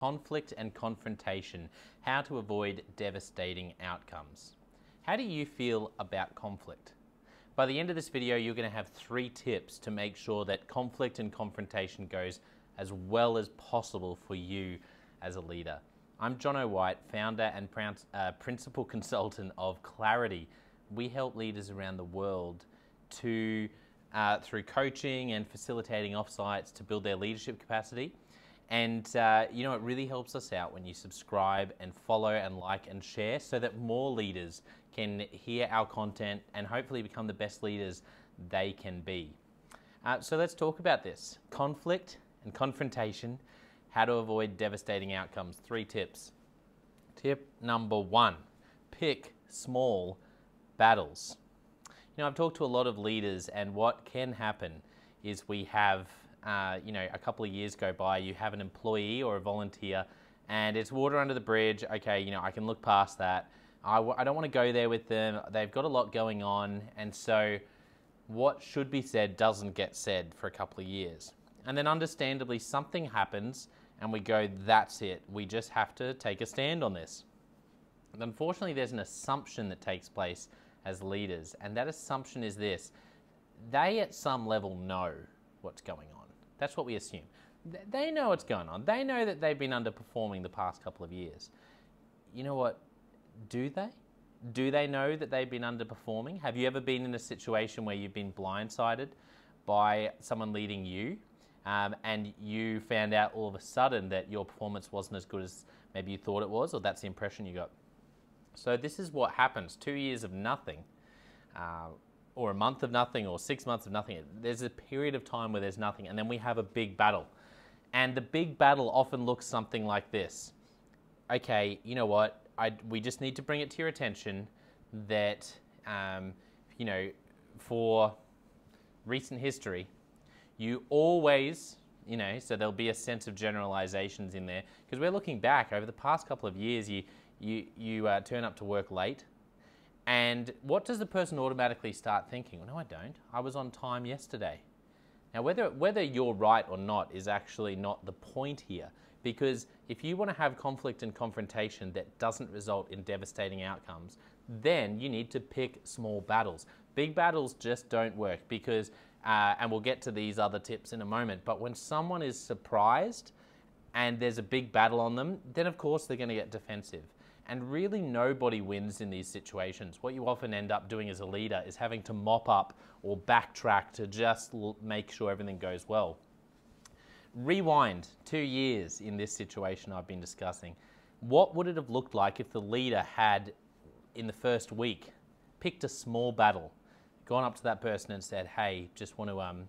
conflict and confrontation, how to avoid devastating outcomes. How do you feel about conflict? By the end of this video, you're going to have three tips to make sure that conflict and confrontation goes as well as possible for you as a leader. I'm Jono White, founder and uh, principal consultant of Clarity. We help leaders around the world to, uh, through coaching and facilitating offsites, to build their leadership capacity and uh, you know, it really helps us out when you subscribe and follow and like and share so that more leaders can hear our content and hopefully become the best leaders they can be. Uh, so let's talk about this conflict and confrontation, how to avoid devastating outcomes. Three tips. Tip number one pick small battles. You know, I've talked to a lot of leaders, and what can happen is we have uh, you know, a couple of years go by, you have an employee or a volunteer and it's water under the bridge. Okay, you know, I can look past that. I w- I don't want to go there with them. They've got a lot going on. And so what should be said doesn't get said for a couple of years. And then understandably, something happens and we go, that's it. We just have to take a stand on this. Unfortunately, there's an assumption that takes place as leaders. And that assumption is this they at some level know what's going on. That's what we assume. They know what's going on. They know that they've been underperforming the past couple of years. You know what? Do they? Do they know that they've been underperforming? Have you ever been in a situation where you've been blindsided by someone leading you um, and you found out all of a sudden that your performance wasn't as good as maybe you thought it was, or that's the impression you got? So, this is what happens two years of nothing. Uh, or a month of nothing or six months of nothing. There's a period of time where there's nothing, and then we have a big battle. And the big battle often looks something like this. Okay, you know what? I, we just need to bring it to your attention that, um, you know, for recent history, you always, you know, so there'll be a sense of generalizations in there because we're looking back over the past couple of years. You you you uh, turn up to work late and what does the person automatically start thinking? Well, no, I don't. I was on time yesterday. Now, whether, whether you're right or not is actually not the point here, because if you want to have conflict and confrontation that doesn't result in devastating outcomes, then you need to pick small battles. Big battles just don't work because, uh, and we'll get to these other tips in a moment, but when someone is surprised and there's a big battle on them, then of course they're going to get defensive. And really, nobody wins in these situations. What you often end up doing as a leader is having to mop up or backtrack to just make sure everything goes well. Rewind two years in this situation I've been discussing. What would it have looked like if the leader had, in the first week, picked a small battle, gone up to that person and said, Hey, just want to um,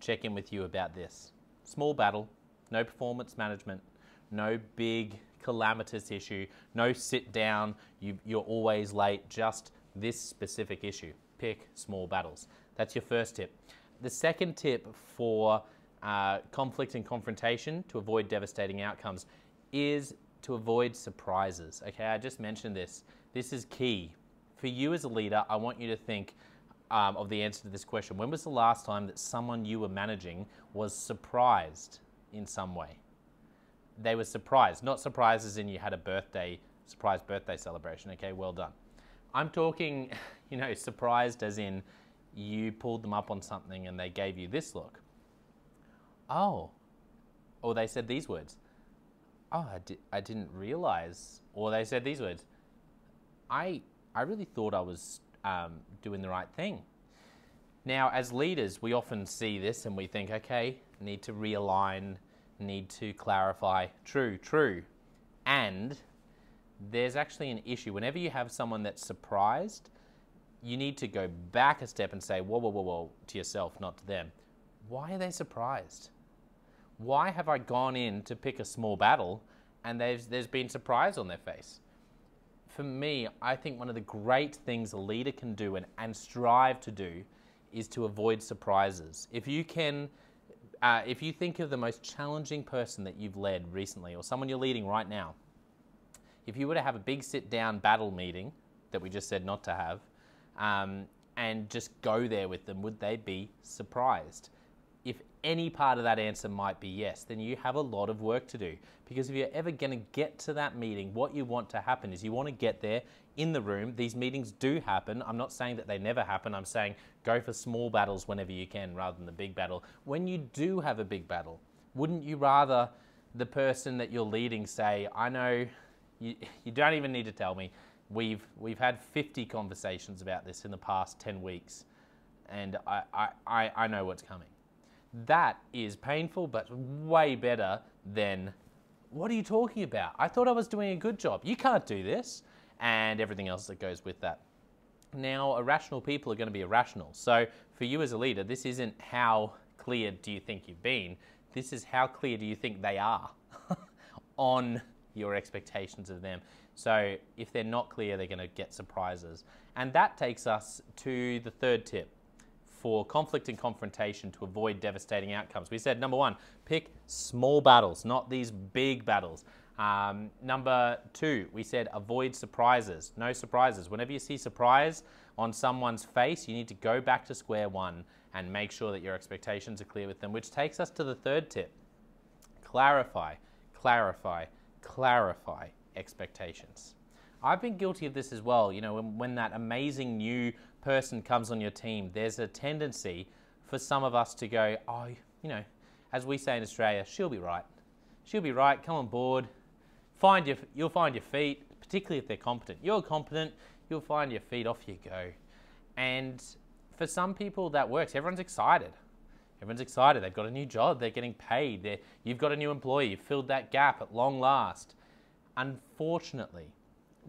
check in with you about this? Small battle, no performance management, no big calamitous issue, no sit down, you, you're always late, just this specific issue. Pick small battles. That's your first tip. The second tip for uh, conflict and confrontation to avoid devastating outcomes is to avoid surprises. Okay, I just mentioned this. This is key. For you as a leader, I want you to think um, of the answer to this question. When was the last time that someone you were managing was surprised in some way? They were surprised. Not surprised as in you had a birthday, surprise birthday celebration. Okay, well done. I'm talking, you know, surprised as in you pulled them up on something and they gave you this look. Oh. Or they said these words. Oh, I, di- I didn't realize. Or they said these words. I, I really thought I was um, doing the right thing. Now, as leaders, we often see this and we think, okay, need to realign need to clarify true, true. And there's actually an issue. Whenever you have someone that's surprised, you need to go back a step and say, whoa, whoa, whoa, whoa, to yourself, not to them. Why are they surprised? Why have I gone in to pick a small battle and there's, there's been surprise on their face? For me, I think one of the great things a leader can do and, and strive to do is to avoid surprises. If you can uh, if you think of the most challenging person that you've led recently or someone you're leading right now, if you were to have a big sit down battle meeting that we just said not to have, um, and just go there with them, would they be surprised? Any part of that answer might be yes, then you have a lot of work to do. Because if you're ever going to get to that meeting, what you want to happen is you want to get there in the room. These meetings do happen. I'm not saying that they never happen. I'm saying go for small battles whenever you can rather than the big battle. When you do have a big battle, wouldn't you rather the person that you're leading say, I know you, you don't even need to tell me. We've, we've had 50 conversations about this in the past 10 weeks, and I, I, I know what's coming. That is painful, but way better than what are you talking about? I thought I was doing a good job. You can't do this. And everything else that goes with that. Now, irrational people are going to be irrational. So, for you as a leader, this isn't how clear do you think you've been. This is how clear do you think they are on your expectations of them. So, if they're not clear, they're going to get surprises. And that takes us to the third tip for conflict and confrontation to avoid devastating outcomes. We said number one, pick small battles, not these big battles. Um, number two, we said avoid surprises. No surprises. Whenever you see surprise on someone's face, you need to go back to square one and make sure that your expectations are clear with them, which takes us to the third tip clarify, clarify, clarify expectations. I've been guilty of this as well. You know, when, when that amazing new person comes on your team, there's a tendency for some of us to go, oh, you know, as we say in Australia, she'll be right. She'll be right. Come on board. Find your, you'll find your feet, particularly if they're competent. You're competent, you'll find your feet. Off you go. And for some people, that works. Everyone's excited. Everyone's excited. They've got a new job. They're getting paid. They're, you've got a new employee. You've filled that gap at long last. Unfortunately,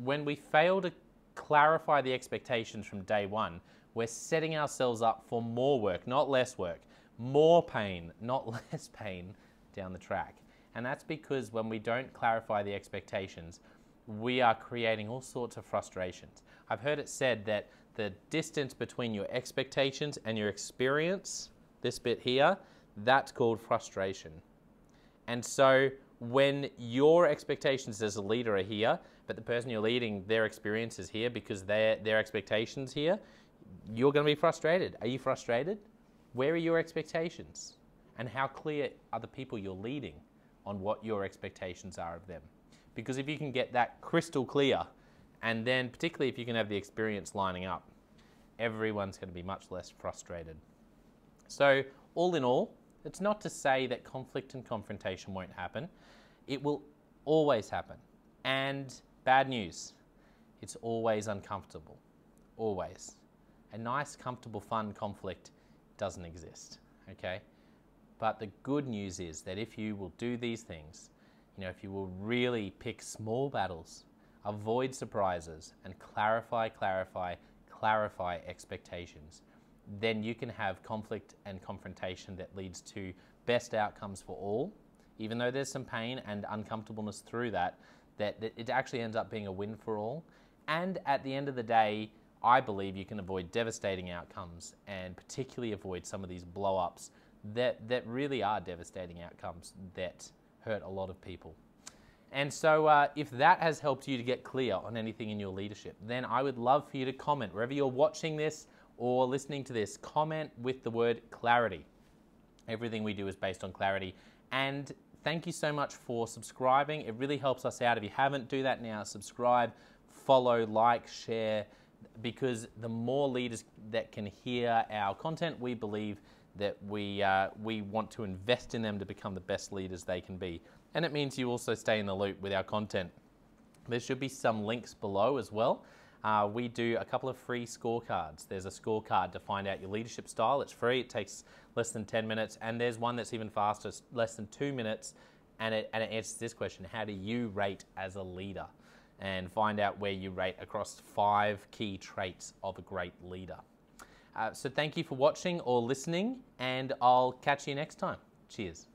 when we fail to clarify the expectations from day one, we're setting ourselves up for more work, not less work, more pain, not less pain down the track. And that's because when we don't clarify the expectations, we are creating all sorts of frustrations. I've heard it said that the distance between your expectations and your experience, this bit here, that's called frustration. And so when your expectations as a leader are here, but the person you're leading, their experience is here because their, their expectations here, you're going to be frustrated. Are you frustrated? Where are your expectations? And how clear are the people you're leading on what your expectations are of them? Because if you can get that crystal clear, and then particularly if you can have the experience lining up, everyone's going to be much less frustrated. So, all in all, it's not to say that conflict and confrontation won't happen. It will always happen. And bad news, it's always uncomfortable. Always. A nice, comfortable, fun conflict doesn't exist. Okay? But the good news is that if you will do these things, you know, if you will really pick small battles, avoid surprises, and clarify, clarify, clarify expectations, then you can have conflict and confrontation that leads to best outcomes for all. Even though there's some pain and uncomfortableness through that, that, that it actually ends up being a win for all. And at the end of the day, I believe you can avoid devastating outcomes and particularly avoid some of these blow ups that, that really are devastating outcomes that hurt a lot of people. And so, uh, if that has helped you to get clear on anything in your leadership, then I would love for you to comment wherever you're watching this or listening to this. Comment with the word clarity. Everything we do is based on clarity. And thank you so much for subscribing. It really helps us out. If you haven't, do that now. Subscribe, follow, like, share, because the more leaders that can hear our content, we believe that we, uh, we want to invest in them to become the best leaders they can be. And it means you also stay in the loop with our content. There should be some links below as well. Uh, we do a couple of free scorecards. There's a scorecard to find out your leadership style. It's free. It takes less than 10 minutes. And there's one that's even faster, less than two minutes. And it, and it answers this question How do you rate as a leader? And find out where you rate across five key traits of a great leader. Uh, so thank you for watching or listening, and I'll catch you next time. Cheers.